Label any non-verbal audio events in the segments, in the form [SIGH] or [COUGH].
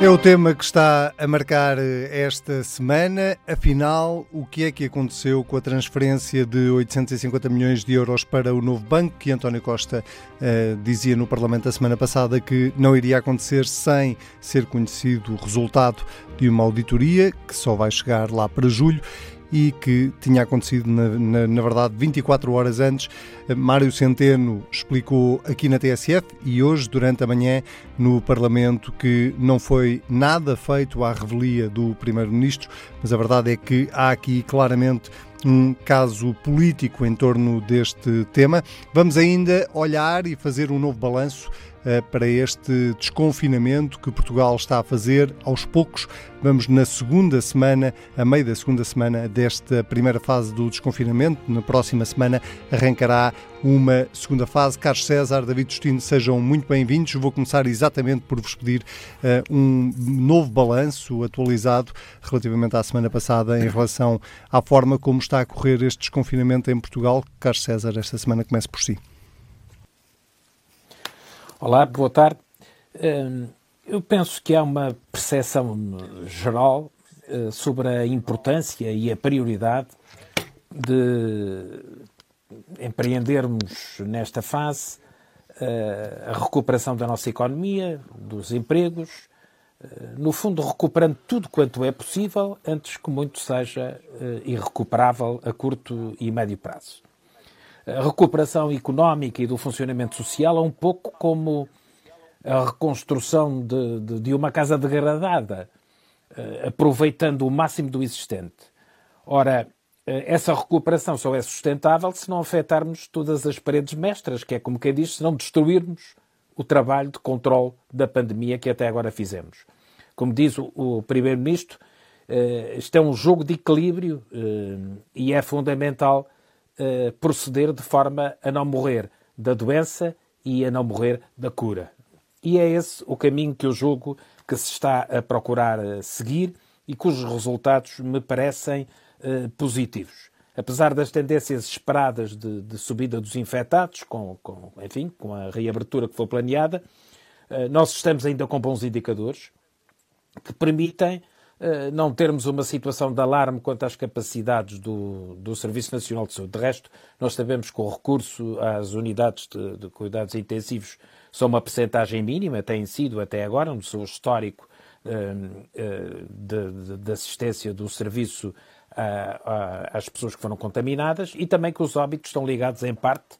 É o tema que está a marcar eh, esta semana. Afinal, o que é que aconteceu com a transferência de 850 milhões de euros para o novo banco, que António Costa uh, dizia no Parlamento a semana passada que não iria acontecer sem ser conhecido o resultado de uma auditoria, que só vai chegar lá para julho e que tinha acontecido, na, na, na, verdade, 24 horas antes. Mário Centeno explicou aqui na TSF e hoje, durante a manhã, no Parlamento, que não foi nada feito à revelia do Primeiro-Ministro, mas a verdade é que há aqui claramente um caso político em torno deste tema. Vamos ainda olhar e fazer um novo balanço para este desconfinamento que Portugal está a fazer aos poucos. Vamos na segunda semana, a meio da segunda semana desta primeira fase do desconfinamento. Na próxima semana arrancará uma segunda fase. Carlos César, David Justino, sejam muito bem-vindos. Vou começar exatamente por vos pedir uh, um novo balanço atualizado relativamente à semana passada em relação à forma como está a correr este desconfinamento em Portugal. Carlos César, esta semana comece por si. Olá, boa tarde. Hum, eu penso que há uma percepção geral eh, sobre a importância e a prioridade de empreendermos nesta fase eh, a recuperação da nossa economia, dos empregos, eh, no fundo recuperando tudo quanto é possível antes que muito seja irrecuperável a curto e médio prazo a recuperação económica e do funcionamento social é um pouco como a reconstrução de, de, de uma casa degradada, uh, aproveitando o máximo do existente. Ora, uh, essa recuperação só é sustentável se não afetarmos todas as paredes mestras, que é como quem diz, se não destruirmos o trabalho de controle da pandemia que até agora fizemos. Como diz o, o Primeiro-Ministro, uh, isto é um jogo de equilíbrio e é fundamental uh, proceder de forma a não morrer da doença e a não morrer da cura. E é esse o caminho que eu julgo que se está a procurar uh, seguir e cujos resultados me parecem uh, positivos. Apesar das tendências esperadas de, de subida dos infectados, com, com, enfim, com a reabertura que foi planeada, nós estamos ainda com bons indicadores que permitem eh, não termos uma situação de alarme quanto às capacidades do, do Serviço Nacional de Saúde. De resto, nós sabemos que o recurso às unidades de, de cuidados intensivos são uma percentagem mínima, têm sido até agora, no seu histórico eh, eh, de, de, assistência do serviço às pessoas que foram contaminadas e também que os óbitos estão ligados em parte,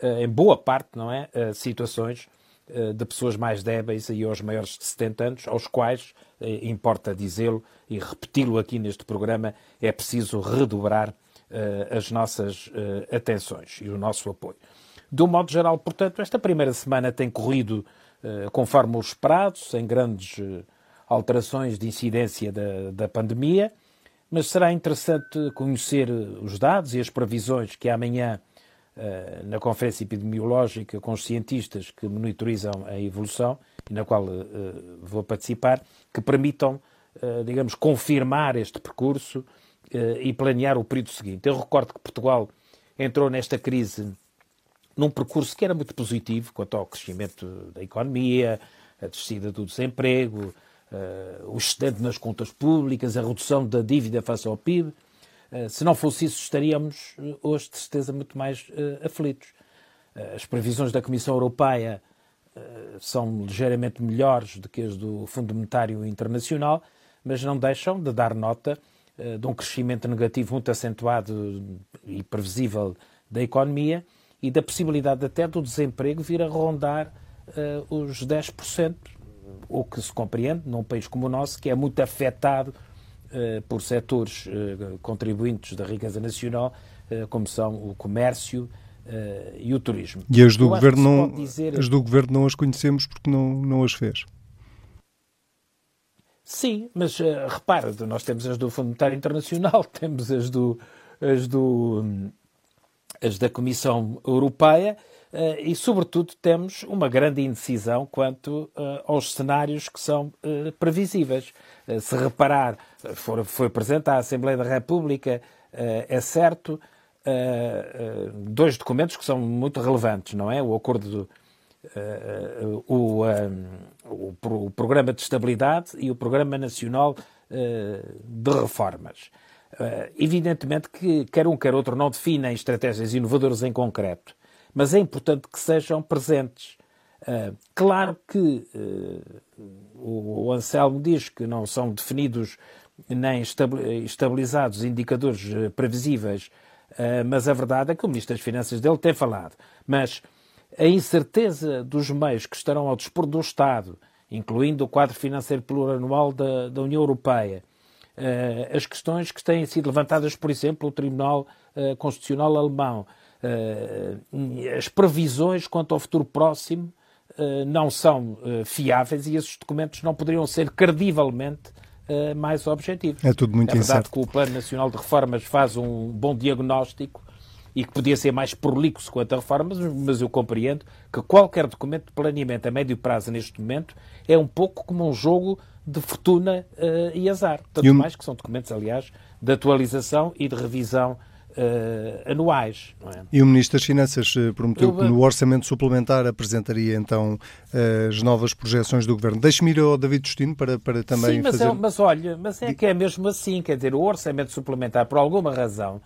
em boa parte, não é, a situações eh, de pessoas mais débeis e aos maiores de 70 anos, aos quais, eh, importa dizê-lo e repeti-lo aqui neste programa, é preciso redobrar eh, as nossas atenções e o nosso apoio. De um modo geral, portanto, esta primeira semana tem corrido conforme o esperado, sem grandes alterações de incidência da, da pandemia, mas será interessante conhecer os dados e as previsões que amanhã eh, na conferência epidemiológica com os cientistas que monitorizam a evolução e na qual uh, vou participar, que permitam, uh, digamos, confirmar este percurso e planear o período seguinte. Eu recordo que Portugal entrou nesta crise num percurso que era muito positivo quanto ao crescimento da economia, a descida do desemprego, o excedente nas contas públicas, a redução da dívida face ao PIB. Eh, se não fosse isso, estaríamos eh, hoje, de certeza, muito mais uh, aflitos. Uh, as previsões da Comissão Europeia uh, são ligeiramente melhores do que as do Fundo Monetário Internacional, mas não deixam de dar nota de um crescimento negativo muito acentuado e previsível da economia e da possibilidade até do desemprego vir a rondar os 10%, o que se compreende num país como o nosso, que é muito afetado eh, por setores eh, contribuintes da riqueza nacional, eh, como são o comércio e o turismo. E as do, governo não, dizer... as do governo não as conhecemos porque não, não as fez. Sim, mas uh, repara, nós temos as do Fundo Monetário Internacional, [LAUGHS] temos as do, as do as da Comissão Europeia uh, e, sobretudo, temos uma grande indecisão quanto uh, aos cenários que são previsíveis. se reparar, foi, presente à Assembleia da República, é certo, dois documentos que são muito relevantes, não é? O acordo uh, o, um, o, o, Programa de Estabilidade e o Programa Nacional uh, de Reformas. Uh, evidentemente que quer um, quer outro não definem estratégias inovadoras em concreto, mas é importante que sejam presentes. claro que o, o Anselmo diz que não são definidos nem estabilizados indicadores previsíveis mas a verdade é que o Ministro das Finanças dele tem falado. Mas a incerteza dos meios que estarão ao dispor do Estado, incluindo o quadro financeiro plurianual da, da União Europeia, as questões que têm sido levantadas, por exemplo, o Tribunal uh, Constitucional Alemão, as previsões quanto ao futuro próximo não são fiáveis e esses documentos não poderiam ser credivelmente mais objetivos. É tudo muito É verdade incerto. que o Plano Nacional de Reformas faz um bom diagnóstico e que podia ser mais prolixo quanto a reformas, mas eu compreendo que qualquer documento de planeamento a médio prazo neste momento é um pouco como um jogo de fortuna uh, e azar. Tanto um... mais que são documentos, aliás, de atualização e de revisão uh, anuais. É? E o Ministro das Finanças eh, prometeu Eu... que no orçamento suplementar apresentaria então as novas projeções do Governo. Deixe-me ir ao David Justino para, para também Sim, mas fazer... É, mas olha, mas é que é mesmo assim, quer dizer, o orçamento suplementar, por alguma razão,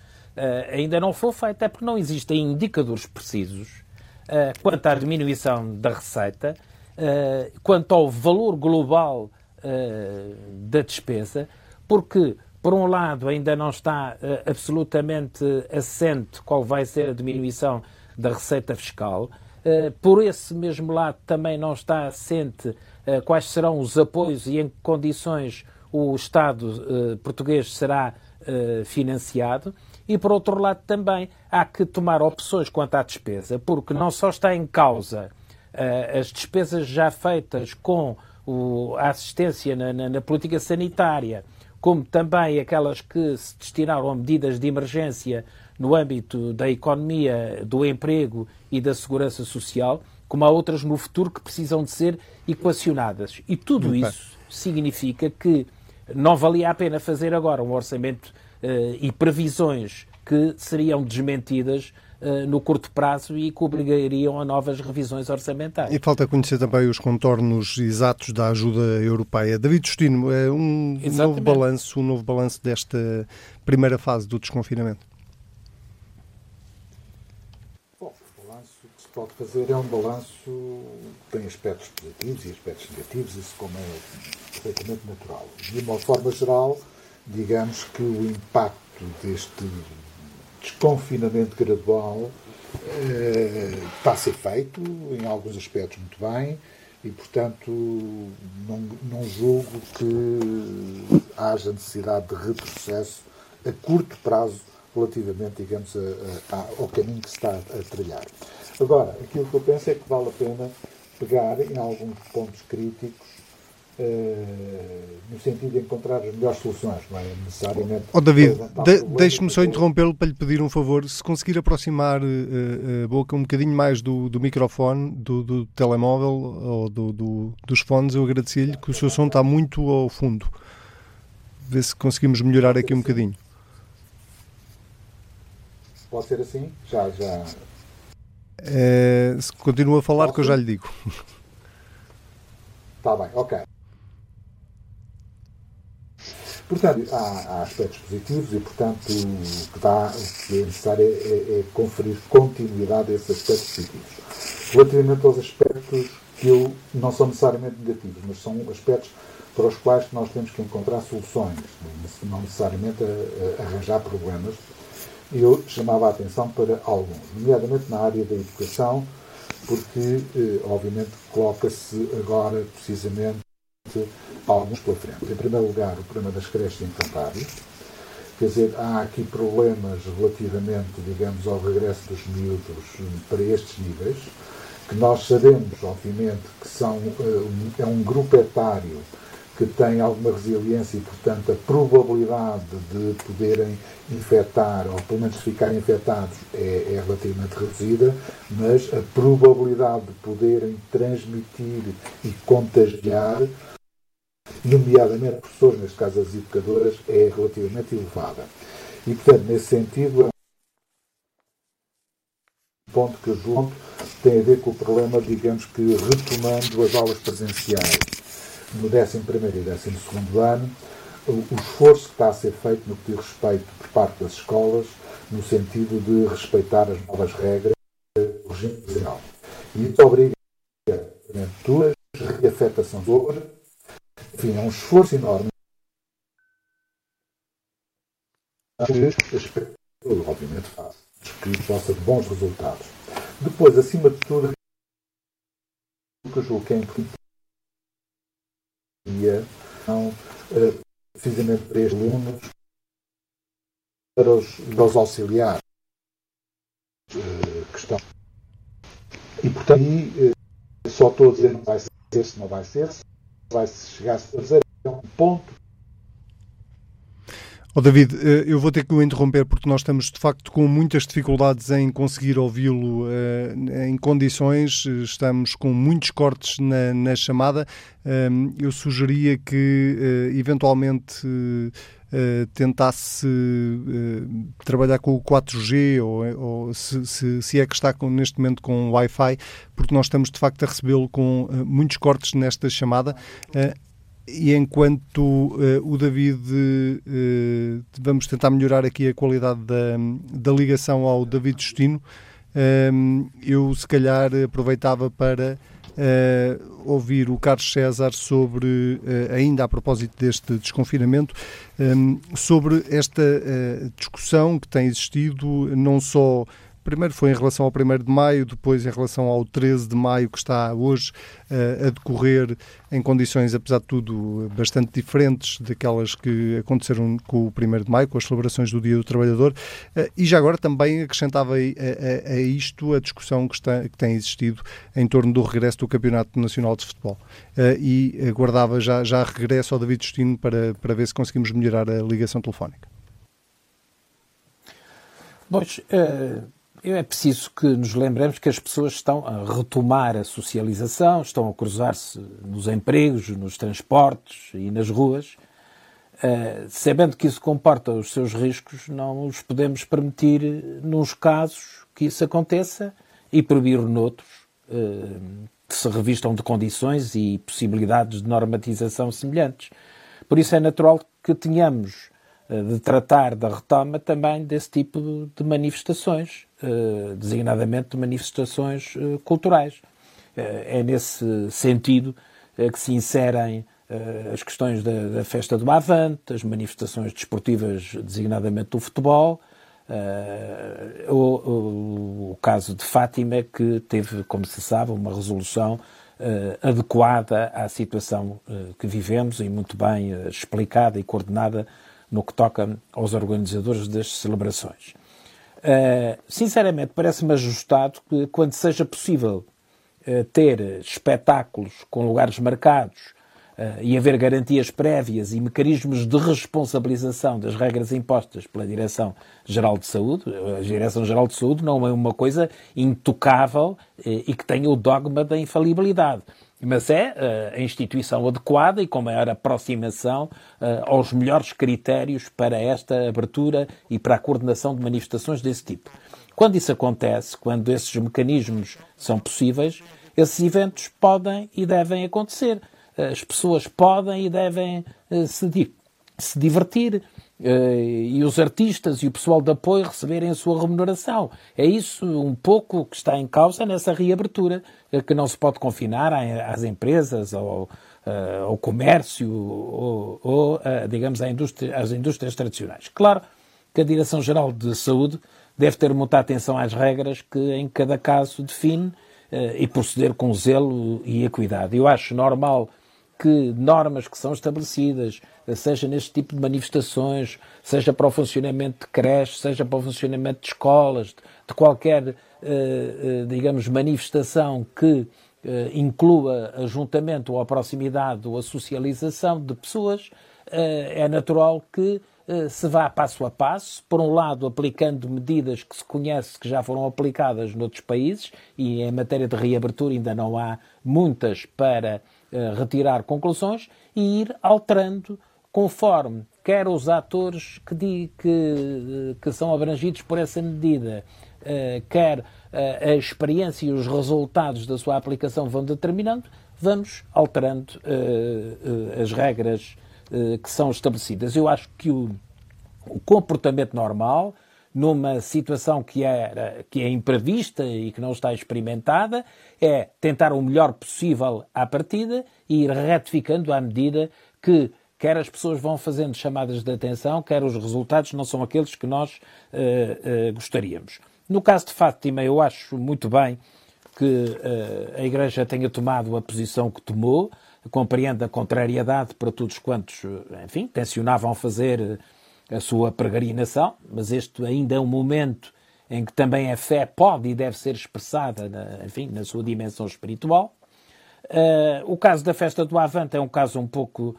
ainda não foi feito, é porque não existem indicadores precisos uh, quanto à diminuição da receita, uh, quanto ao valor global da despesa, porque por um lado, ainda não está absolutamente assente qual vai ser a diminuição da receita fiscal. Por esse mesmo lado, também não está assente quais serão os apoios e em que condições o Estado português será financiado. E, por outro lado, também há que tomar opções quanto à despesa, porque não só está em causa as despesas já feitas com o, a assistência na, na, na política sanitária como também aquelas que se destinaram a medidas de emergência no âmbito da economia, do emprego e da segurança social, como há outras no futuro que precisam de ser equacionadas. E tudo isso significa que não valia a pena fazer agora um orçamento uh, e previsões que seriam desmentidas eh, no curto prazo e que obrigariam a novas revisões orçamentais. E falta conhecer também os contornos exatos da ajuda europeia. David Justino, é um Exatamente. novo balanço, um novo balanço desta primeira fase do desconfinamento. Bom, o balanço que se pode fazer é um balanço que tem aspectos positivos e aspectos negativos, isso como é perfeitamente natural. De uma forma geral, digamos que o impacto deste desconfinamento gradual eh, está a ser feito, em alguns aspectos muito bem, e, portanto, não, não julgo que haja necessidade de retrocesso a curto prazo relativamente, digamos, a, a, ao caminho que se está a trilhar. Agora, aquilo que eu penso é que vale a pena pegar em alguns pontos críticos no sentido de encontrar as melhores soluções, não é necessariamente. Oh, David, de, deixe-me só interrompê-lo para lhe pedir um favor. Se conseguir aproximar uh, a boca um bocadinho mais do, do microfone, do, do, telemóvel ou do, do dos fones, eu agradecia-lhe que o seu som está muito ao fundo. Vê se conseguimos melhorar aqui um bocadinho. Pode ser assim? Já, já. Uh, se continua a falar, que eu já lhe digo. Está bem, ok. Portanto, há, há, aspectos positivos e, portanto, o que, dá, o que é necessário é, é, é, conferir continuidade a esses aspectos positivos. Relativamente aos aspectos que eu, não são necessariamente negativos, mas são aspectos para os quais nós temos que encontrar soluções, não necessariamente a, a arranjar problemas. Eu chamava a atenção para alguns, nomeadamente na área da educação, porque, eh, obviamente, coloca-se agora precisamente alguns pela frente. Em primeiro lugar, o problema das creches infantárias. Quer dizer, há aqui problemas relativamente, digamos, ao regresso dos miúdos para estes níveis, que nós sabemos, obviamente, que são, eh, é um grupo etário que tem alguma resiliência e, portanto, a probabilidade de poderem infectar, ou pelo menos ficarem infectados, é, é, relativamente reduzida, mas a probabilidade de poderem transmitir e contagiar nomeadamente professores, neste caso as educadoras, é relativamente elevada. E, portanto, nesse sentido, é um ponto que eu julgo tem a ver com o problema, digamos que retomando as aulas presenciais no 11 e 12 ano, o esforço que está a ser feito no que diz respeito por parte das escolas, no sentido de respeitar as novas regras do regime geral. E isso obriga a aventuras, reafetação de obra, enfim, é um esforço enorme. Obviamente fácil, que possa bons resultados. Depois, acima de tudo, o que eu julgo que é importante não, uh, precisamente para estes alunos, para os, para os auxiliares uh, que estão. E, portanto, aí, uh, só estou a dizer não vai ser, se não vai ser, se vai chegar a dizer, é um ponto Oh, David, eh, eu vou ter que o interromper porque nós estamos de facto com muitas dificuldades em conseguir ouvi-lo uh, em condições, estamos com muitos cortes na, na chamada. Uh, eu sugeria que uh, eventualmente tentasse trabalhar com o 4G ou, ou se, se, se, é que está com, neste momento com Wi-Fi, porque nós estamos de facto a recebê-lo com muitos cortes nesta chamada. E enquanto uh, o David, uh, vamos tentar melhorar aqui a qualidade da, da ligação ao David Justino, uh, eu se calhar aproveitava para ouvir o Carlos César sobre, ainda a propósito deste desconfinamento, um, sobre esta discussão que tem existido não só Primeiro foi em relação ao 1 de maio, depois em relação ao 13 de maio, que está hoje uh, a decorrer em condições, apesar de tudo, bastante diferentes daquelas que aconteceram com o 1 de maio, com as celebrações do Dia do Trabalhador. Uh, e já agora também acrescentava a, a, a isto a discussão que, está, que, tem existido em torno do regresso do Campeonato Nacional de Futebol. Uh, e aguardava já, já regresso ao David Justino para, para ver se conseguimos melhorar a ligação telefónica. Pois, é preciso que nos lembremos que as pessoas estão a retomar a socialização, estão a cruzar-se nos empregos, nos transportes e nas ruas. Uh, sabendo que isso comporta os seus riscos, não os podemos permitir, nos casos que isso aconteça, e proibir noutros, uh, que se revistam de condições e possibilidades de normatização semelhantes. Por isso é natural que tenhamos de tratar da retoma também desse tipo de manifestações, eh, designadamente de manifestações eh, culturais. É nesse sentido que se inserem as questões da, festa do Avante, as manifestações desportivas, designadamente do futebol, o, o, caso de Fátima, que teve, como se sabe, uma resolução adequada à situação que vivemos e muito bem explicada e coordenada no que toca aos organizadores das celebrações. Uh, sinceramente, parece-me ajustado que, quando seja possível uh, ter espetáculos com lugares marcados uh, e haver garantias prévias e mecanismos de responsabilização das regras impostas pela Direção-Geral de Saúde, a Direção-Geral de Saúde não é uma coisa intocável e que tenha o dogma da infalibilidade mas é uh, a instituição adequada e com maior aproximação uh, aos melhores critérios para esta abertura e para a coordenação de manifestações desse tipo. Quando isso acontece, quando esses mecanismos são possíveis, esses eventos podem e devem acontecer. As pessoas podem e devem se, se divertir, e os artistas e o pessoal de apoio receberem a sua remuneração. É isso um pouco que está em causa nessa reabertura, uh, que não se pode confinar às empresas, ao, uh, ao comércio ou, ou digamos, indústria, às indústrias tradicionais. Claro que a Direção-Geral de Saúde deve ter muita atenção às regras que em cada caso define e proceder com zelo e equidade. Eu acho normal que normas que são estabelecidas, seja neste tipo de manifestações, seja para o funcionamento de creches, seja para o funcionamento de escolas, de qualquer, eh, eh, digamos, manifestação que eh, inclua ajuntamento ou a proximidade ou a socialização de pessoas, é natural que se vá passo a passo, por um lado aplicando medidas que se conhece que já foram aplicadas noutros países, e em matéria de reabertura ainda não há muitas para retirar conclusões, e ir alterando conforme quer os atores que, que, que são abrangidos por essa medida, uh, quer uh, a experiência e os resultados da sua aplicação vão determinando, vamos alterando uh, as regras que são estabelecidas. Eu acho que o, o, comportamento normal, numa situação que, era, que é imprevista e que não está experimentada, é tentar o melhor possível à partida e ir retificando à medida que quer as pessoas vão fazendo chamadas de atenção, quer os resultados não são aqueles que nós gostaríamos. No caso de Fátima, eu acho muito bem que uh, a Igreja tenha tomado a posição que tomou, compreendo a contrariedade para todos quantos, enfim, tensionavam fazer a sua peregrinação, mas este ainda é um momento em que também a fé pode e deve ser expressada, na, enfim, na sua dimensão espiritual. Uh, o caso da festa do Avante é um caso um pouco uh,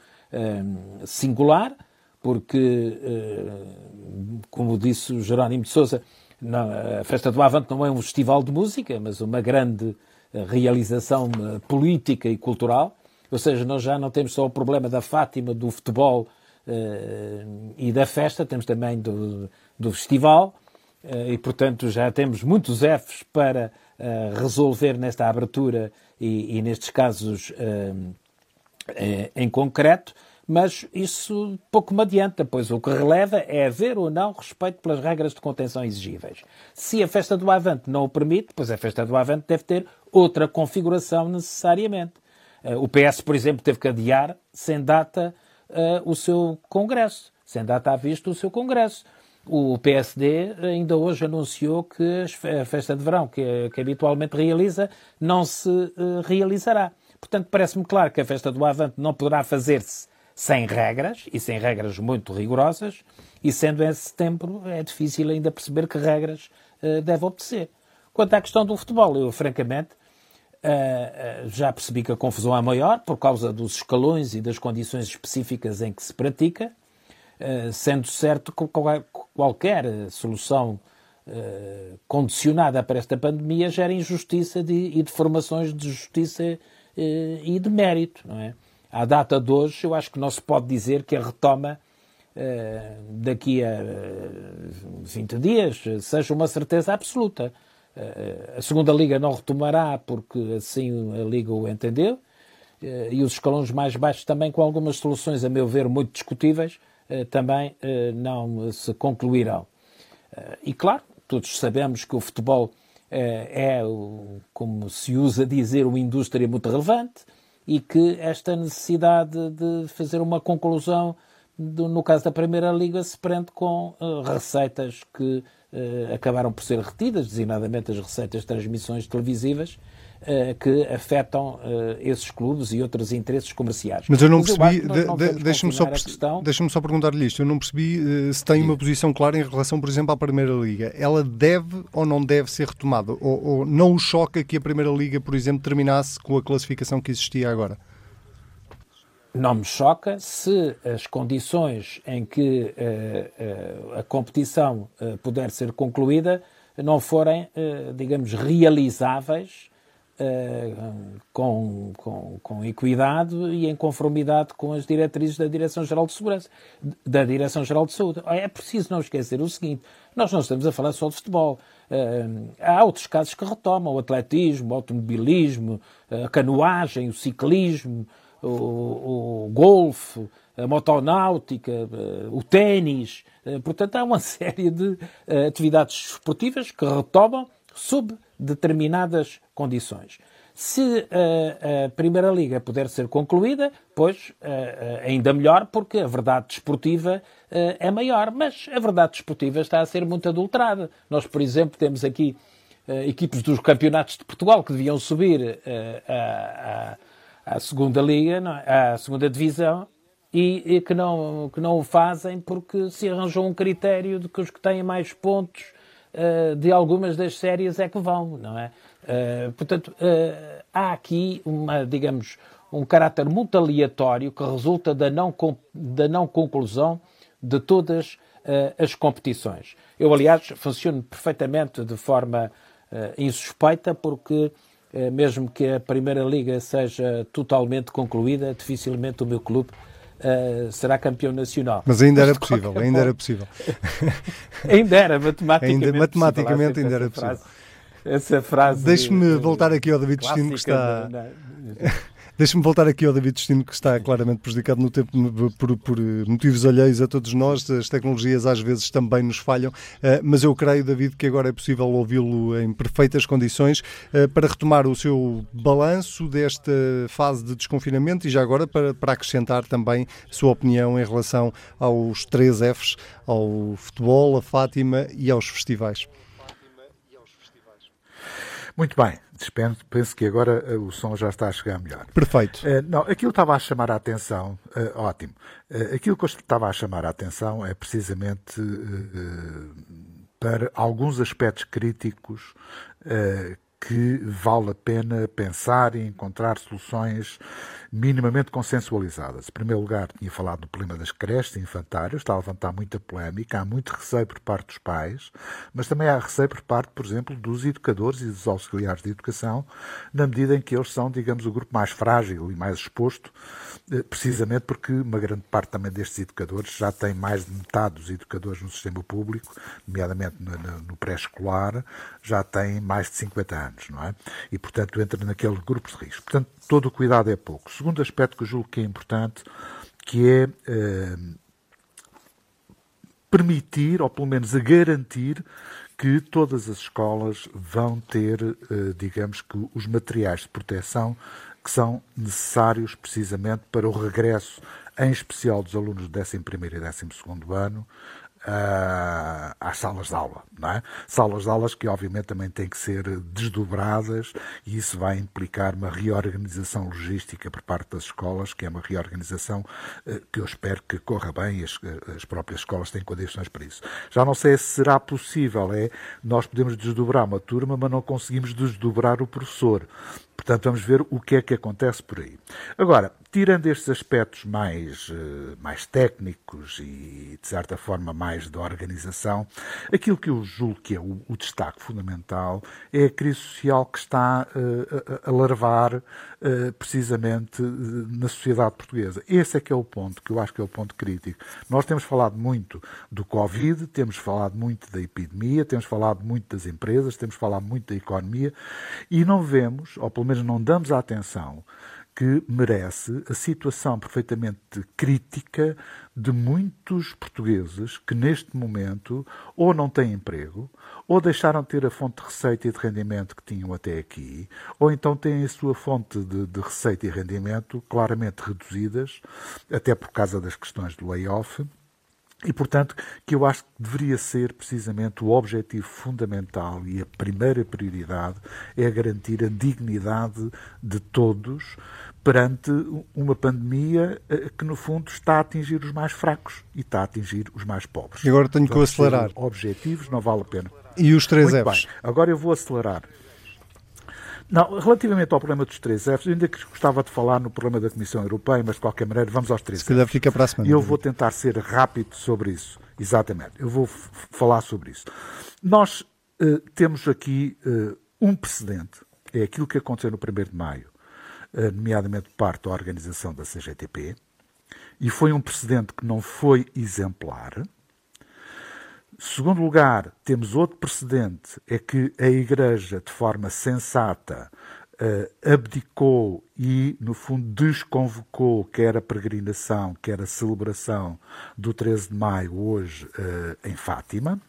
singular, porque, uh, como disse o Jerónimo de Sousa, não, a Festa do Avante não é um festival de música, mas uma grande eh, realização eh, política e cultural. Ou seja, nós já não temos só o problema da Fátima, do futebol e da festa, temos também do, do festival. E, portanto, já temos muitos Fs para resolver nesta abertura e, e nestes casos em concreto mas isso pouco me adianta, pois o que releva é haver ou não respeito pelas regras de contenção exigíveis. Se a festa do Avante não o permite, pois a festa do Avante deve ter outra configuração necessariamente. Eh, o PS, por exemplo, teve que adiar sem data uh, o seu Congresso, sem data à vista o seu Congresso. O PSD ainda hoje anunciou que a festa de verão, que, que habitualmente realiza, não se uh, realizará. Portanto, parece-me claro que a festa do Avante não poderá fazer-se sem regras, e sem regras muito rigorosas, e sendo em setembro é difícil ainda perceber que regras uh, deve obedecer. Quanto à questão do futebol, eu francamente uh, já percebi que a confusão é maior por causa dos escalões e das condições específicas em que se pratica, uh, sendo certo que qualquer solução condicionada para esta pandemia gera injustiça de, e deformações de justiça e de mérito, não é? à data de hoje, eu acho que não se pode dizer que a retoma uh, daqui a 20 eh, dias seja uma certeza absoluta. A segunda Liga não retomará porque assim a Liga o entendeu, e os escalões mais baixos também, com algumas soluções, a meu ver, muito discutíveis, também não se concluirão. e claro, todos sabemos que o futebol é, como se usa dizer, uma indústria muito relevante, e que esta necessidade de fazer uma conclusão, no caso da Primeira Liga, se prende com uh, receitas que acabaram por ser retidas, designadamente as receitas de transmissões televisivas, uh, que afetam esses clubes e outros interesses comerciais. Mas eu não Mas percebi, de, deixa-me só, deixa só perguntar-lhe isto, eu não percebi se tem uma posição clara em relação, por exemplo, à Primeira Liga. Ela deve ou não deve ser retomada? Ou, ou não o choca que a Primeira Liga, por exemplo, terminasse com a classificação que existia agora? Não me choca se as condições em que uh, uh, a competição uh, puder ser concluída não forem, digamos, realizáveis com, com, com equidade e em conformidade com as diretrizes da Direção-Geral de Segurança, da Direção-Geral de Saúde. É preciso não esquecer o seguinte: nós não estamos a falar só de futebol. há outros casos que retomam: o atletismo, o automobilismo, a canoagem, o ciclismo o, o golfe, a motonáutica, eh, o ténis. Eh, portanto, há uma [LAUGHS] série de eh, atividades esportivas que retomam sob determinadas condições. Se a, Primeira Liga puder ser concluída, pois ainda melhor, porque a verdade desportiva é maior. Mas a verdade desportiva está a ser muito adulterada. Nós, por exemplo, temos aqui equipes dos campeonatos de Portugal que deviam subir a à segunda liga, é? à segunda divisão, e, e, que, não, que não o fazem porque se arranjou um critério de que os que têm mais pontos uh, de algumas das séries é que vão, não é? Uh, portanto, uh, há aqui uma, digamos, um caráter muito aleatório que resulta da não, da não conclusão de todas as competições. Eu, aliás, funciono perfeitamente de forma insuspeita porque mesmo que a Primeira Liga seja totalmente concluída, dificilmente o meu clube Uh, será campeão nacional. Mas ainda era possível, ainda era possível. [LAUGHS] ainda era, matematicamente. Ainda, matematicamente ainda era possível. essa frase. Deixe-me voltar aqui ao David Destino que está. [LAUGHS] Deixa-me voltar aqui ao David Destino, que está claramente prejudicado no tempo por, por, motivos alheios a todos nós. As tecnologias às vezes também nos falham, eh, mas eu creio, David, que agora é possível ouvi-lo em perfeitas condições eh, para retomar o seu balanço desta fase de desconfinamento e já agora para, para acrescentar também a sua opinião em relação aos três Fs, ao futebol, a Fátima e aos festivais. Muito bem, dispenso, penso que agora uh, o som já está a chegar melhor. Perfeito. Uh, não, aquilo estava a chamar a atenção, uh, ótimo. aquilo que eu estava a chamar a atenção é precisamente para alguns aspectos críticos que vale a pena pensar e encontrar soluções minimamente consensualizadas. Em primeiro lugar, tinha falado do problema das creches infantárias, está a levantar muita polémica, há muito receio por parte dos pais, mas também há receio por parte, por exemplo, dos educadores e dos auxiliares de educação, na medida em que eles são, digamos, o grupo mais frágil e mais exposto, eh, precisamente porque uma grande parte também destes educadores já tem mais de metade dos educadores no sistema público, nomeadamente no, pré-escolar, já têm mais de 50 anos, não é? E, portanto, entra naquele grupo de risco. Portanto, todo o cuidado é pouco. Segundo aspecto que eu julgo que é importante, que é eh, permitir, ou pelo menos a garantir, que todas as escolas vão ter, eh, digamos que, os materiais de proteção que são necessários precisamente para o regresso, em especial dos alunos do 11 e 12 ano, uh, às salas de aula, não é? Salas de aulas que obviamente também têm que ser desdobradas e isso vai implicar uma reorganização logística por parte das escolas, que é uma reorganização uh, que eu espero que corra bem e as, as, próprias escolas têm condições para isso. Já não sei se será possível, é, nós podemos desdobrar uma turma, mas não conseguimos desdobrar o professor. Portanto, vamos ver o que é que acontece por aí. Agora, tirando estes aspectos mais, eh, mais técnicos e, de certa forma, mais da organização, aquilo que eu julgo que é o, o destaque fundamental é a crise social que está uh, a, a larvar uh, precisamente na sociedade portuguesa. Esse é que é o ponto, que eu acho que é o ponto crítico. Nós temos falado muito do Covid, temos falado muito da epidemia, temos falado muito das empresas, temos falado muito da economia e não vemos, ou pelo menos não damos a atenção que merece a situação perfeitamente crítica de muitos portugueses que neste momento ou não têm emprego, ou deixaram de ter a fonte de receita e de rendimento que tinham até aqui, ou então têm a sua fonte de, de receita e rendimento claramente reduzidas, até por causa das questões do layoff, e, portanto, que eu acho que deveria ser precisamente o objetivo fundamental e a primeira prioridade é garantir a dignidade de todos perante uma pandemia eh, que, no fundo, está a atingir os mais fracos e está a atingir os mais pobres. E agora tenho que acelerar. Objetivos, não vale a pena. E os três Muito Fs? Bem. Agora eu vou acelerar. Não, relativamente ao problema dos três Fs, eu ainda que gostava de falar no problema da Comissão Europeia, mas de qualquer maneira vamos aos três Se calhar fica para a semana. Eu vou tentar ser rápido sobre isso. Exatamente. Eu vou falar sobre isso. Nós uh, temos aqui uh, um precedente. É aquilo que aconteceu no 1 de maio, uh, nomeadamente parte da organização da CGTP, e foi um precedente que não foi exemplar Segundo lugar, temos outro precedente, é que a Igreja, de forma sensata, uh, abdicou e, no fundo, desconvocou quer a peregrinação, quer a celebração do 13 de maio, hoje uh, em Fátima.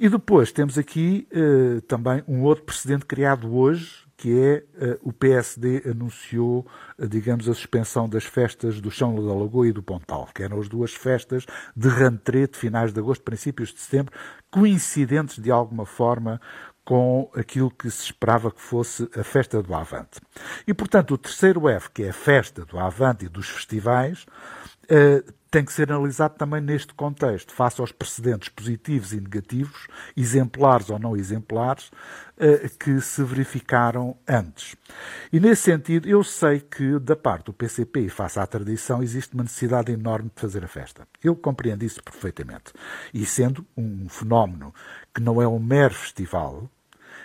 E depois temos aqui uh, também um outro precedente criado hoje, que é uh, o PSD anunciou, uh, digamos, a suspensão das festas do Chão da Lagoa e do Pontal, que eram as duas festas de rentrete, finais de agosto, princípios de setembro, coincidentes de alguma forma com aquilo que se esperava que fosse a festa do Avante. E, portanto, o terceiro F, que é a festa do Avante e dos festivais, uh, tem que ser analisado também neste contexto, face aos precedentes positivos e negativos, exemplares ou não exemplares, eh, que se verificaram antes. E nesse sentido, eu sei que da parte do PCP e face à tradição existe uma necessidade enorme de fazer a festa. Eu compreendo isso perfeitamente. E sendo um fenómeno que não é um mero festival,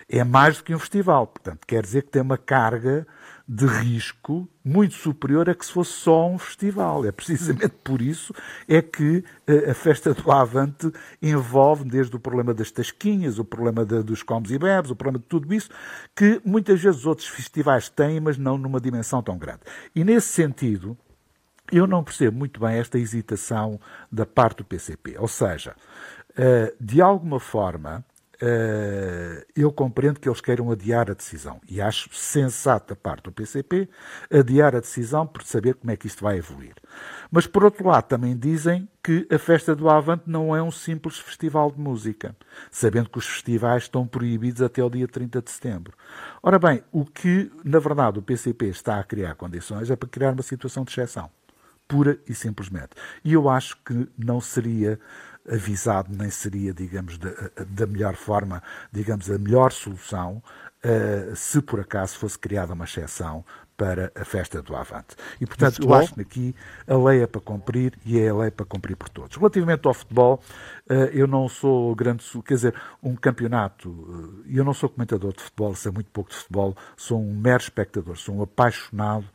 é mais do que um festival. Portanto, quer dizer que tem uma carga de risco muito superior a que se fosse só um festival. É precisamente por isso é que eh, a festa do Avante envolve desde o problema das tasquinhas, o problema de, dos comes e bebes, o problema de tudo isso, que muitas vezes outros festivais têm, mas não numa dimensão tão grande. E nesse sentido, eu não percebo muito bem esta hesitação da parte do PCP. Ou seja, eh, de alguma forma, eu compreendo que eles queiram adiar a decisão e acho sensato da parte do PCP adiar a decisão por saber como é que isto vai evoluir. Mas, por outro lado, também dizem que a festa do Avante não é um simples festival de música, sabendo que os festivais estão proibidos até o dia 30 de setembro. Ora bem, o que, na verdade, o PCP está a criar condições é para criar uma situação de exceção, pura e simplesmente. E eu acho que não seria avisado nem seria, digamos, da, da melhor forma, digamos, a melhor solução uh, se por acaso fosse criada uma exceção para a festa do Avante. E, portanto, eu acho que aqui a lei é para cumprir e é a lei para cumprir por todos. Relativamente ao futebol, eh, eu não sou grande, quer dizer, um campeonato, eh, eu não sou comentador de futebol, sei muito pouco de futebol, sou um mero espectador, sou um apaixonado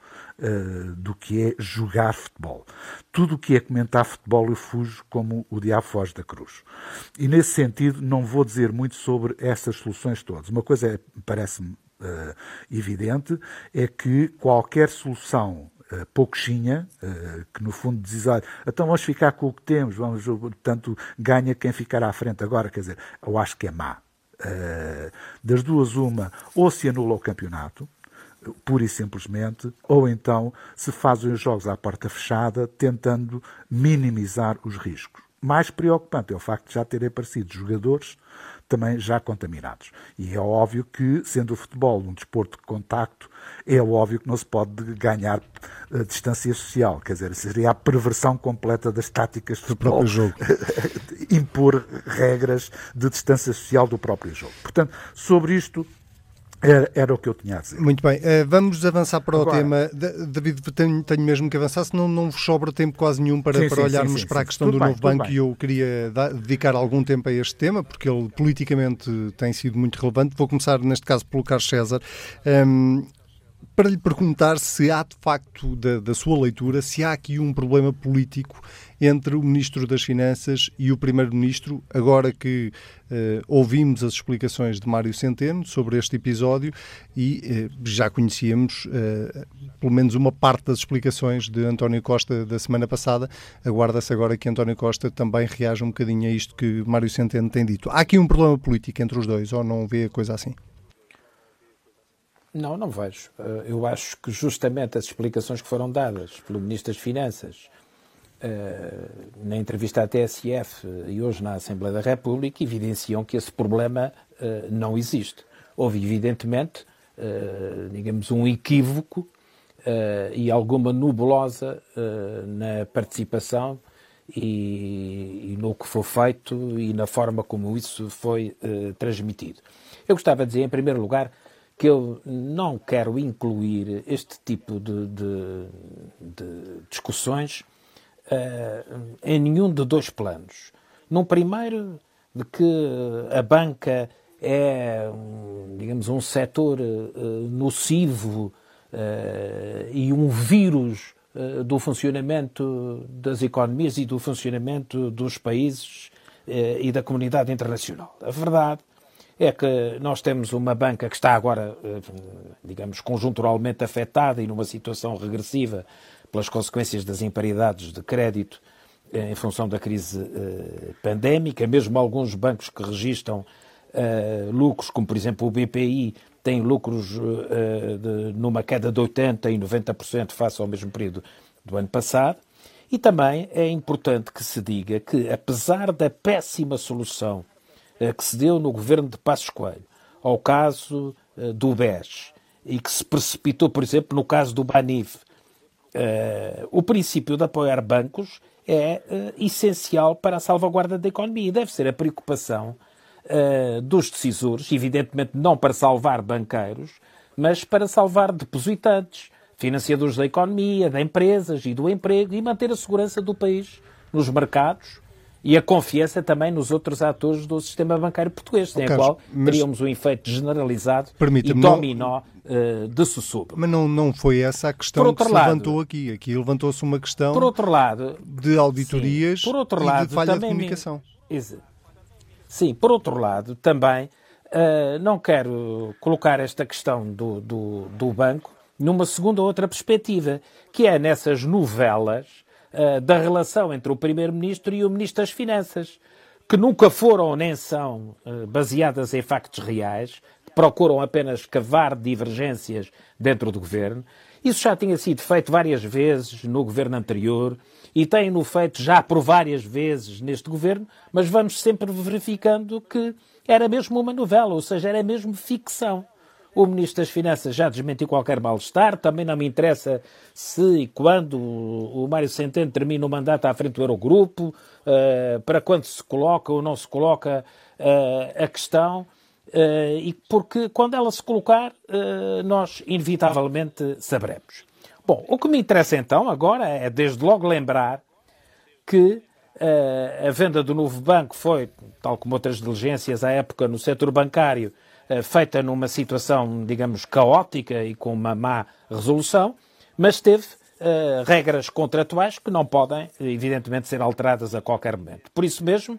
uh, do que é jogar futebol. Tudo o que é comentar futebol eu fujo como o diabo foge da cruz. E nesse sentido não vou dizer muito sobre essas soluções todas. Uma coisa é, parece-me uh, evidente, é que qualquer solução Uh, pouquinha, que no fundo diz, olha, então vamos ficar com o que temos, vamos, portanto, ganha quem ficar à frente agora, quer dizer, eu acho que é má. Das duas, uma, ou se anula o campeonato, pura e simplesmente, ou então se fazem os jogos à porta fechada, tentando minimizar os riscos. Mais preocupante é o facto de já terem aparecido jogadores também já contaminados. E é óbvio que, sendo o futebol um desporto de contacto, é óbvio que não se pode ganhar a eh, distância social. Quer dizer, seria a perversão completa das táticas de futebol. Do próprio jogo. [LAUGHS] impor regras de distância social do próprio jogo. Portanto, sobre isto era, era, o que eu tinha a dizer. Muito bem. Uh, vamos avançar para Agora, o tema. David, tenho, tenho, mesmo que avançar, senão não vos sobra tempo quase nenhum para, sim, para sim, olharmos sim, para a questão tudo do bem, novo banco bem. e eu queria dar, dedicar algum tempo a este tema, porque ele politicamente tem sido muito relevante. Vou começar, neste caso, pelo Carlos César. Um, para lhe perguntar se há de facto, da, da, sua leitura, se há aqui um problema político entre o Ministro das Finanças e o Primeiro-Ministro, agora que eh, ouvimos as explicações de Mário Centeno sobre este episódio e eh, já conhecíamos eh, pelo menos uma parte das explicações de António Costa da semana passada. Aguarda-se agora que António Costa também reaja um bocadinho a isto que Mário Centeno tem dito. Há aqui um problema político entre os dois, ou não vê a coisa assim? Não, não vejo. Eh, eu acho que justamente as explicações que foram dadas pelo Ministro das Finanças eh, na entrevista à TSF e hoje na Assembleia da República evidenciam que esse problema eh, não existe. Houve, evidentemente, digamos, um equívoco e alguma nubulosa na participação e, no que foi feito e na forma como isso foi transmitido. Eu gostava de dizer, em primeiro lugar, que eu não quero incluir este tipo de, de, de discussões uh, em nenhum de dois planos. Num primeiro, de que a banca é, digamos, um setor uh, nocivo uh, e um vírus do funcionamento das economias e do funcionamento dos países e da comunidade internacional. A verdade é que nós temos uma banca que está agora, eh, digamos, conjunturalmente afetada e numa situação regressiva pelas consequências das imparidades de crédito eh, em função da crise eh, pandémica. Mesmo alguns bancos que registram lucros, como por exemplo o BPI, têm lucros numa queda de 80% e 90% face ao mesmo período do ano passado. E também é importante que se diga que, apesar da péssima solução que se deu no governo de Passos Coelho, ao caso eh, do BES, e que se precipitou, por exemplo, no caso do Banif. Eh, o princípio de apoiar bancos é essencial para a salvaguarda da economia e deve ser a preocupação dos decisores, evidentemente não para salvar banqueiros, mas para salvar depositantes, financiadores da economia, de empresas e do emprego e manter a segurança do país nos mercados e a confiança também nos outros atores do sistema bancário português, sem a qual teríamos um efeito generalizado e dominó não, uh, de sussurro. Mas não, não foi essa a questão que se lado, levantou aqui. Aqui levantou-se uma questão por outro lado, de auditorias sim, outro lado, e de falha de comunicação. Me... Sim, por outro lado, também uh, não quero colocar esta questão do, do, do banco numa segunda ou outra perspectiva, que é nessas novelas uh, da relação entre o Primeiro-Ministro e o Ministro das Finanças, que nunca foram nem são uh, baseadas em factos reais, procuram apenas cavar divergências dentro do governo. Isso já tinha sido feito várias vezes no governo anterior e tem-no feito já por várias vezes neste governo, mas vamos sempre verificando que era mesmo uma novela, ou seja, era mesmo ficção. O Ministro das Finanças já desmentiu qualquer mal-estar. Também não me interessa se e quando o Mário Centeno termina o mandato à frente do Eurogrupo, uh, para quando se coloca ou não se coloca uh, a questão. Uh, e porque quando ela se colocar, nós inevitavelmente saberemos. Bom, o que me interessa então agora é desde logo lembrar que a venda do novo banco foi, tal como outras diligências à época no setor bancário, feita numa situação, digamos, caótica e com uma má resolução, mas teve uh, regras contratuais que não podem, evidentemente, ser alteradas a qualquer momento. Por isso mesmo,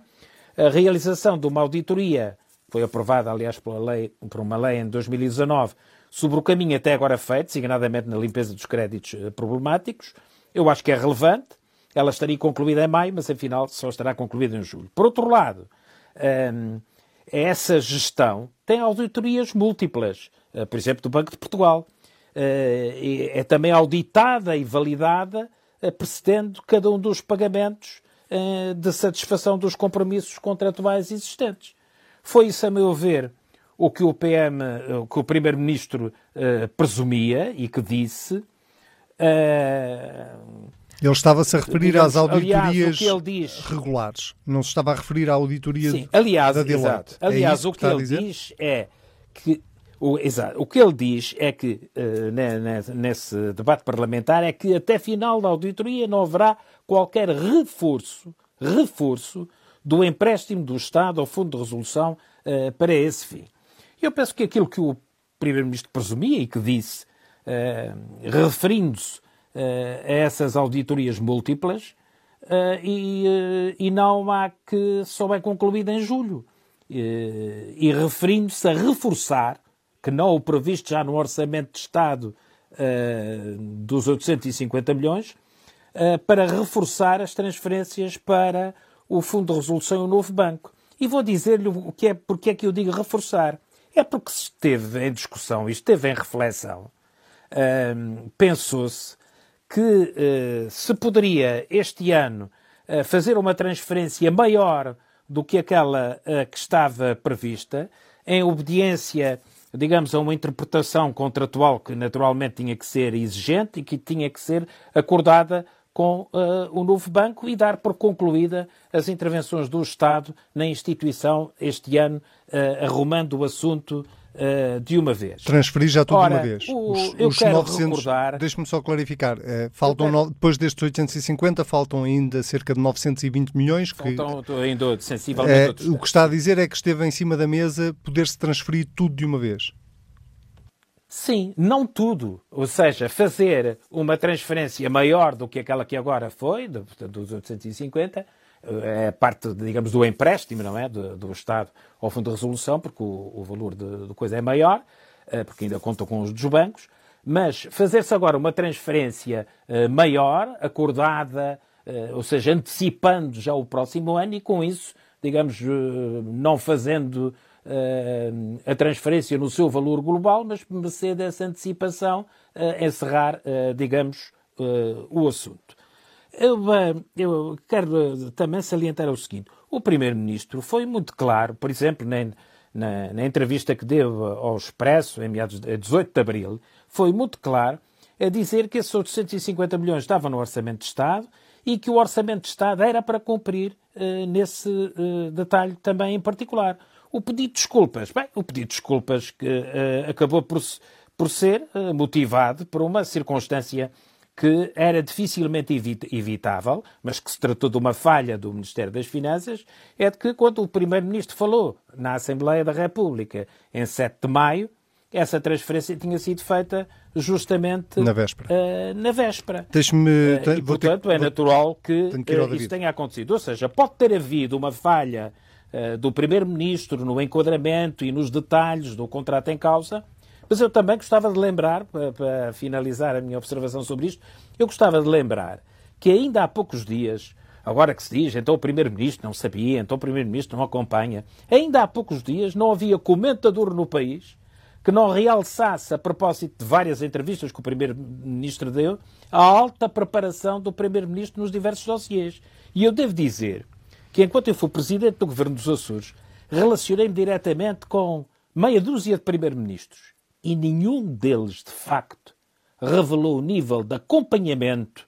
a realização de uma auditoria, foi aprovada, aliás, pela lei, por uma lei em 2019, sobre o caminho até agora feito, designadamente na limpeza dos créditos eh, problemáticos, eu acho que é relevante. Ela estaria concluída em maio, mas afinal só estará concluída em julho. Por outro lado, ehm, essa gestão tem auditorias múltiplas, eh, por exemplo, do Banco de Portugal. Eh, é também auditada e validada, eh, precedendo cada um dos pagamentos de satisfação dos compromissos contratuais existentes. Foi isso, a meu ver, o que o PM, o que o Primeiro-Ministro presumia e que disse. Ele estava-se a referir Digamos, às auditorias aliás, diz... regulares. Não se estava a referir à auditoria Sim, aliás, da Deloitte. É aliás, o que, que ele diz é que o, exato, o que ele diz é que, uh, nesse debate parlamentar, é que até final da auditoria não haverá qualquer reforço, reforço do empréstimo do Estado ao Fundo de Resolução uh, para esse fim. Eu penso que aquilo que o Primeiro-Ministro presumia e que disse, uh, referindo-se a essas auditorias múltiplas uh, e, uh, e, não há que só é concluída em julho. e referindo-se a reforçar, que não o previsto já no Orçamento de Estado dos 850 milhões, para reforçar as transferências para o Fundo de Resolução e o novo banco. E vou dizer-lhe o que é, porque é que eu digo reforçar. É porque se esteve em discussão e esteve em reflexão, pensou-se que eh, se poderia este ano eh, fazer uma transferência maior do que aquela eh, que estava prevista, em obediência, digamos, a uma interpretação contratual que naturalmente tinha que ser exigente e que tinha que ser acordada com o novo banco e dar por concluída as intervenções do Estado na instituição este ano, arrumando o assunto uh, de uma vez. Transferir já tudo Ora, de uma vez. O, os, eu os quero 900, recordar... Deixe-me só clarificar. Uh, faltam, quero... no, depois destes 850, faltam ainda cerca de 920 milhões. Que, faltam ainda sensivelmente uh, O que está a dizer é que esteve em cima da mesa poder-se transferir tudo de uma vez. Sim, não tudo. Ou seja, fazer uma transferência maior do que aquela que agora foi, dos 850, é parte, digamos, do empréstimo, não é? Do, do Estado ao Fundo de Resolução, porque o, o valor de, coisa é maior, eh, porque ainda conta com os dos bancos, mas fazer-se agora uma transferência eh, maior, acordada, eh, ou seja, antecipando já o próximo ano e com isso, digamos, não fazendo a transferência no seu valor global, mas mercê dessa antecipação encerrar, digamos, o assunto. Eu, eu quero também salientar o seguinte: o Primeiro-Ministro foi muito claro, por exemplo, na, na, na, entrevista que deu ao Expresso, em meados de 18 de abril, foi muito claro a dizer que esses 850 milhões estavam no Orçamento de Estado e que o Orçamento de Estado era para cumprir nesse detalhe também em particular. O pedido de desculpas, bem, o pedido de desculpas que acabou por, por ser motivado por uma circunstância que era dificilmente evitável, mas que se tratou de uma falha do Ministério das Finanças, é de que quando o Primeiro-Ministro falou na Assembleia da República em 7 de maio, essa transferência tinha sido feita justamente na véspera. Uh, na véspera. Deixe-me. Uh, e, portanto, ter, é natural que, que uh, isso tenha acontecido. Ou seja, pode ter havido uma falha do Primeiro-Ministro no enquadramento e nos detalhes do contrato em causa, mas eu também gostava de lembrar, para, finalizar a minha observação sobre isto, eu gostava de lembrar que ainda há poucos dias agora que se diz, então o Primeiro-Ministro não sabia, então o Primeiro-Ministro não acompanha. Ainda há poucos dias não havia comentador no país que não realçasse, a propósito de várias entrevistas que o Primeiro-Ministro deu, a alta preparação do Primeiro-Ministro nos diversos dossiês. E eu devo dizer que, enquanto eu fui Presidente do Governo dos Açores, relacionei-me diretamente com meia dúzia de Primeiro-Ministros e nenhum deles, de facto, revelou o nível de acompanhamento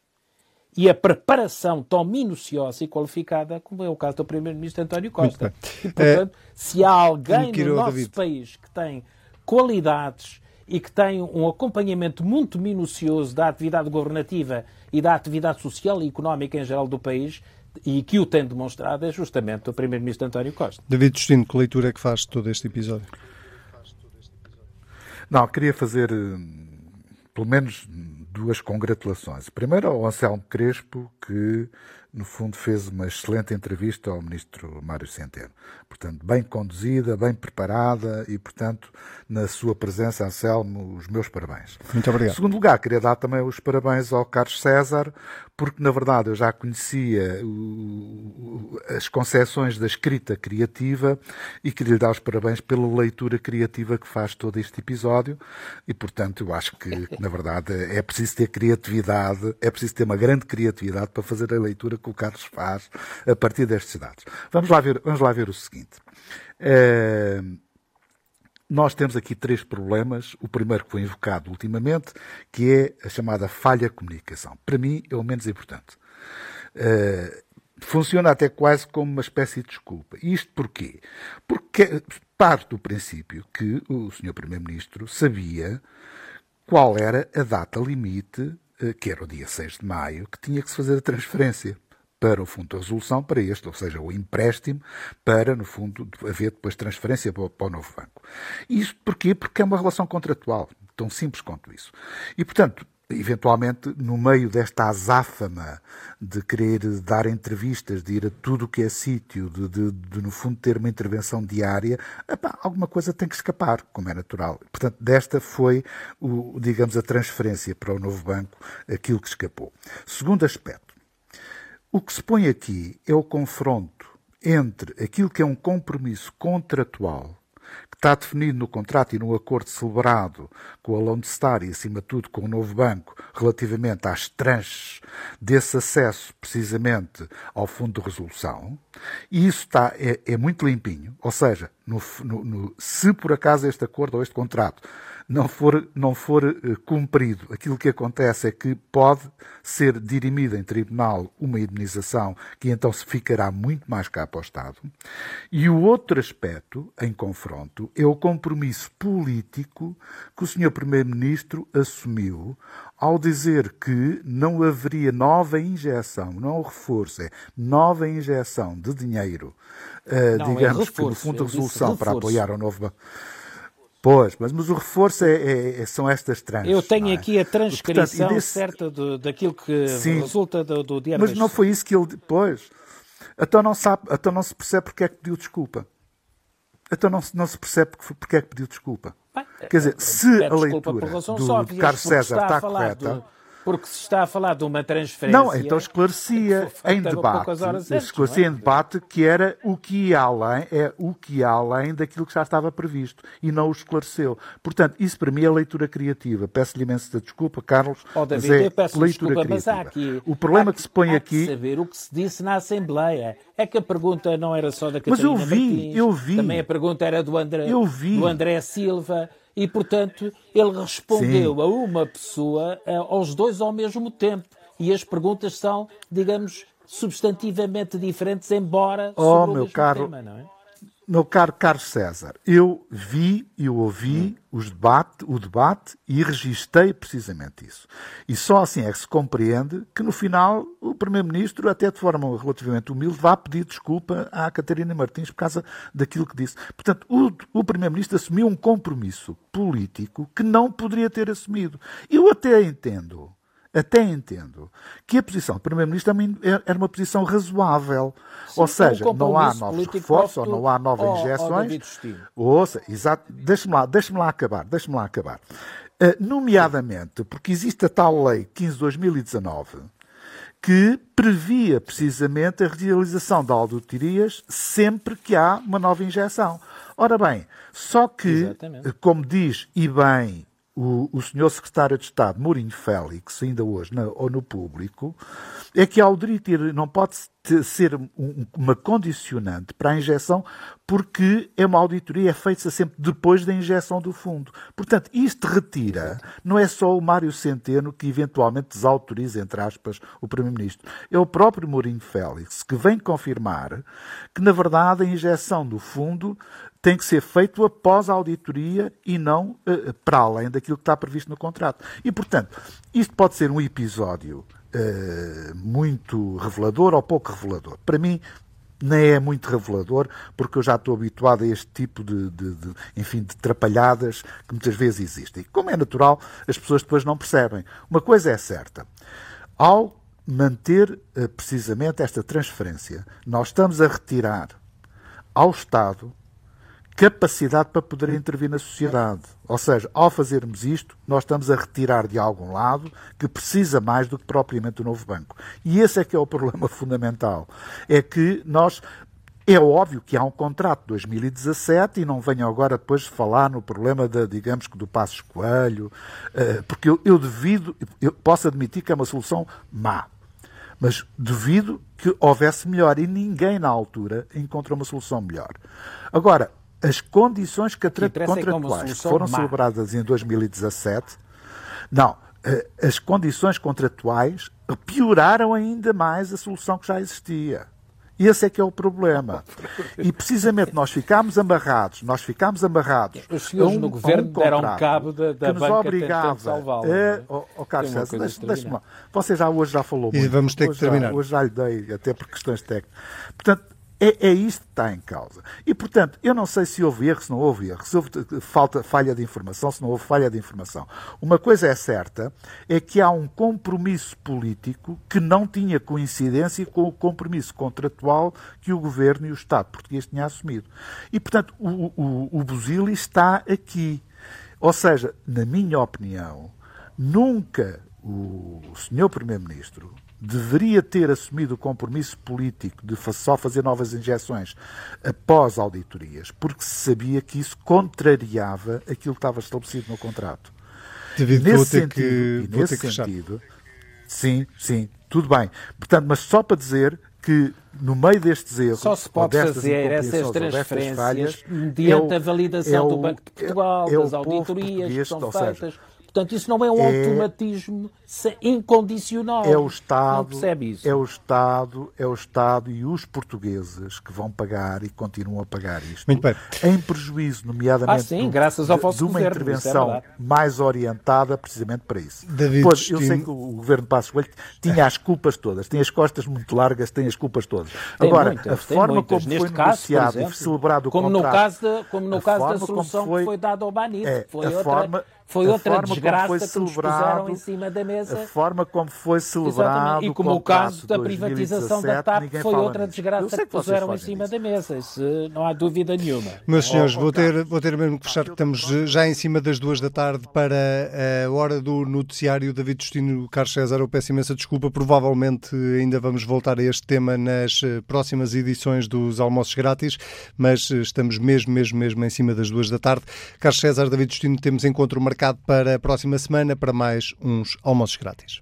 e a preparação tão minuciosa e qualificada como é o caso do Primeiro-Ministro António Costa. E, portanto, é, se há alguém no nosso David. país que tem qualidades e que tem um acompanhamento muito minucioso da atividade governativa e da atividade social e económica em geral do país, e que o tem demonstrado é justamente o Primeiro-Ministro António Costa. David Justino, que leitura é que faz de todo este episódio? Não, queria fazer hum, pelo menos duas congratulações. Primeiro ao Anselmo Crespo, que no fundo fez uma excelente entrevista ao ministro Mário Centeno. Portanto, bem conduzida, bem preparada e, portanto, na sua presença, Anselmo, os meus parabéns. Muito obrigado. Em segundo lugar, queria dar também os parabéns ao Carlos César, porque, na verdade, eu já conhecia as concepções da escrita criativa e queria lhe dar os parabéns pela leitura criativa que faz todo este episódio e, portanto, eu acho que, na verdade, é preciso ter criatividade, é preciso ter uma grande criatividade para fazer a leitura que o Carlos faz a partir destes dados. Vamos lá ver, vamos lá ver o seguinte. Uh, nós temos aqui três problemas. O primeiro que foi invocado ultimamente, que é a chamada falha de comunicação. Para mim, é o menos importante. Uh, funciona até quase como uma espécie de desculpa. Isto porquê? Porque parte do princípio que o Sr. Primeiro-Ministro sabia qual era a data limite, eh, que era o dia 6 de maio, que tinha que se fazer a transferência para o fundo de resolução para este, ou seja, o empréstimo para, no fundo, haver depois transferência para, o novo banco. Isto porquê? Porque é uma relação contratual, tão simples quanto isso. E, portanto, eventualmente, no meio desta azáfama de querer dar entrevistas, de ir a tudo o que é sítio, de, de, de, no fundo ter uma intervenção diária, epá, alguma coisa tem que escapar, como é natural. Portanto, desta foi, o, digamos, a transferência para o novo banco, aquilo que escapou. Segundo aspecto, o que se põe aqui é o confronto entre aquilo que é um compromisso contratual, que está definido no contrato e no acordo celebrado com a Lone Star e, acima de tudo, com o novo banco, relativamente às tranches desse acesso, precisamente, ao fundo de resolução, e isso está, é, é muito limpinho, ou seja, no, no, no, se por acaso este acordo ou este contrato não for, não for uh, cumprido, aquilo que acontece é que pode ser dirimida em tribunal uma indemnização que então se ficará muito mais cá para o Estado. E o outro aspecto, em confronto, é o compromisso político que o Sr. Primeiro-Ministro assumiu ao dizer que não haveria nova injeção, não reforço, é nova injeção de dinheiro, uh, não, digamos, é reforço, pelo Fundo de Resolução para apoiar o novo banco. Pois, mas, mas o reforço é, é, é são estas trans. Eu tenho é? aqui a transcrição Portanto, desse... certa do, daquilo que Sim, resulta do, do diário. Mas não foi isso que ele. Pois. Então não, sabe, então não se percebe porque é que pediu desculpa. Então não, não se percebe porque é que pediu desculpa. Bem, Quer dizer, se a leitura do, do Carlos César está, está correta. Do porque se está a falar de uma transferência. Não, então esclarecia em debate. Antes, esclarecia é? em debate que era o que ia além, é o que ia além daquilo que já estava previsto e não o esclareceu. Portanto, isso para mim é leitura criativa. Peço-lhe imensa desculpa, Carlos. Oh, David, mas é eu peço leitura desculpa, criativa. mas há aqui. O problema há, que se põe aqui. saber o que se disse na Assembleia. É que a pergunta não era só da Catarina Mas eu vi, Martins, eu vi. Também a pergunta era do André, eu vi. do André Silva e, portanto, ele respondeu Sim. a uma pessoa eh, aos dois ao mesmo tempo. E as perguntas são, digamos, substantivamente diferentes, embora oh, meu caro, tema, não é? Meu caro Carlos César, eu vi e ouvi os debate, o debate e registrei precisamente isso. E só assim é que se compreende que, no final, o Primeiro-Ministro, até de forma relativamente humilde, vá pedir desculpa à Catarina Martins por causa daquilo que disse. Portanto, o, o Primeiro-Ministro assumiu um compromisso político que não poderia ter assumido. Eu até entendo até entendo que a posição do Primeiro-Ministro é era uma posição razoável. Sim, ou seja, um não há novos reforços, ou não há novas injeções. Ouça, exato. Deixe-me lá, deixe lá acabar, deixe-me lá acabar. Uh, nomeadamente porque existe a tal lei 15 de 2019 que previa precisamente a realização de auditorias sempre que há uma nova injeção. Ora bem, só que, Exatamente. como diz e bem o, o senhor secretário de Estado, Mourinho Félix, ainda hoje na, ou no público, é que a auditoria não pode ser um, uma condicionante para a injeção, porque é uma auditoria é feita sempre depois da injeção do fundo. Portanto, isto retira, não é só o Mário Centeno que eventualmente desautoriza, entre aspas, o Primeiro-Ministro. É o próprio Mourinho Félix que vem confirmar que, na verdade, a injeção do fundo tem que ser feito após a auditoria e não uh, para além daquilo que está previsto no contrato. E, portanto, isto pode ser um episódio uh, muito revelador ou pouco revelador. Para mim, nem é muito revelador, porque eu já estou habituado a este tipo de, de, de, enfim, de trapalhadas que muitas vezes existem. Como é natural, as pessoas depois não percebem. Uma coisa é certa. Ao manter uh, precisamente esta transferência, nós estamos a retirar ao Estado capacidade para poder intervir na sociedade. Ou seja, ao fazermos isto, nós estamos a retirar de algum lado que precisa mais do que propriamente o novo banco. E esse é que é o problema [LAUGHS] fundamental. É que nós é óbvio que há um contrato de 2017 e não venho agora depois falar no problema, de, digamos que, do Passos Coelho, eh, porque eu, eu devido, eu posso admitir que é uma solução má, mas devido que houvesse melhor e ninguém na altura encontrou uma solução melhor. Agora, as condições contratuais que foram má. celebradas em 2017, não, eh, as condições contratuais pioraram ainda mais a solução que já existia. Esse é que é o problema. E precisamente nós ficámos amarrados, nós ficámos amarrados. Os senhores um, no governo um deram cabo da, da que nos obrigava a. É, oh, oh, Carlos César, deixe-me. Você já hoje já falou muito. E vamos ter hoje que terminar. Já, hoje já lhe dei, até por questões técnicas. Portanto, é, é isto que está em causa. E, portanto, eu não sei se houve erro, se não houve erro, se houve falta, falha de informação, se não houve falha de informação. Uma coisa é certa, é que há um compromisso político que não tinha coincidência com o compromisso contratual que o Governo e o Estado português tinham assumido. E, portanto, o, o, o Buzili está aqui. Ou seja, na minha opinião, nunca o Sr. Primeiro-Ministro deveria ter assumido o compromisso político de só fazer novas injeções após auditorias, porque se sabia que isso contrariava aquilo que estava estabelecido no contrato. David, nesse sentido, que, nesse sentido sim, sim, tudo bem. Portanto, mas só para dizer que no meio destes erros, só se pode fazer essas transferências falhas, mediante é o, a validação é o, do Banco de Portugal, é, das auditorias que são feitas. Seja, Portanto, isso não é um é, automatismo incondicional. É o Estado, não percebe isso. É o Estado, é o Estado e os portugueses que vão pagar e continuam a pagar isto. Muito bem. Em prejuízo, nomeadamente, ah, sim, graças ao de, de uma governo, é intervenção é mais orientada precisamente para isso. David pois, eu sei que o governo de Passos Coelho tinha as culpas todas, tem as costas muito largas, tem as culpas todas. Tem Agora, muitas, a forma muitas. como Neste foi caso, negociado exemplo, e celebrado o como contrato... No caso de, como no caso da solução foi, que foi dada ao Banito, é, foi a outra... Forma, foi outra desgraça que nos puseram em cima da mesa. A forma como foi celebrado Exatamente. E como o caso da privatização 2017, da TAP foi outra desgraça que puseram em cima da mesa. Isso não há dúvida nenhuma. Meus senhores, vou ter, vou ter mesmo que fechar, que estamos já em cima das duas da tarde para a hora do noticiário. David Justino Carlos César, eu peço imensa desculpa. Provavelmente ainda vamos voltar a este tema nas eh, próximas edições dos Almoços Grátis, mas eh, estamos mesmo, mesmo, mesmo em cima das duas da tarde. Carlos César, David Justino, temos encontro marcado para a próxima semana para mais uns almoços grátis.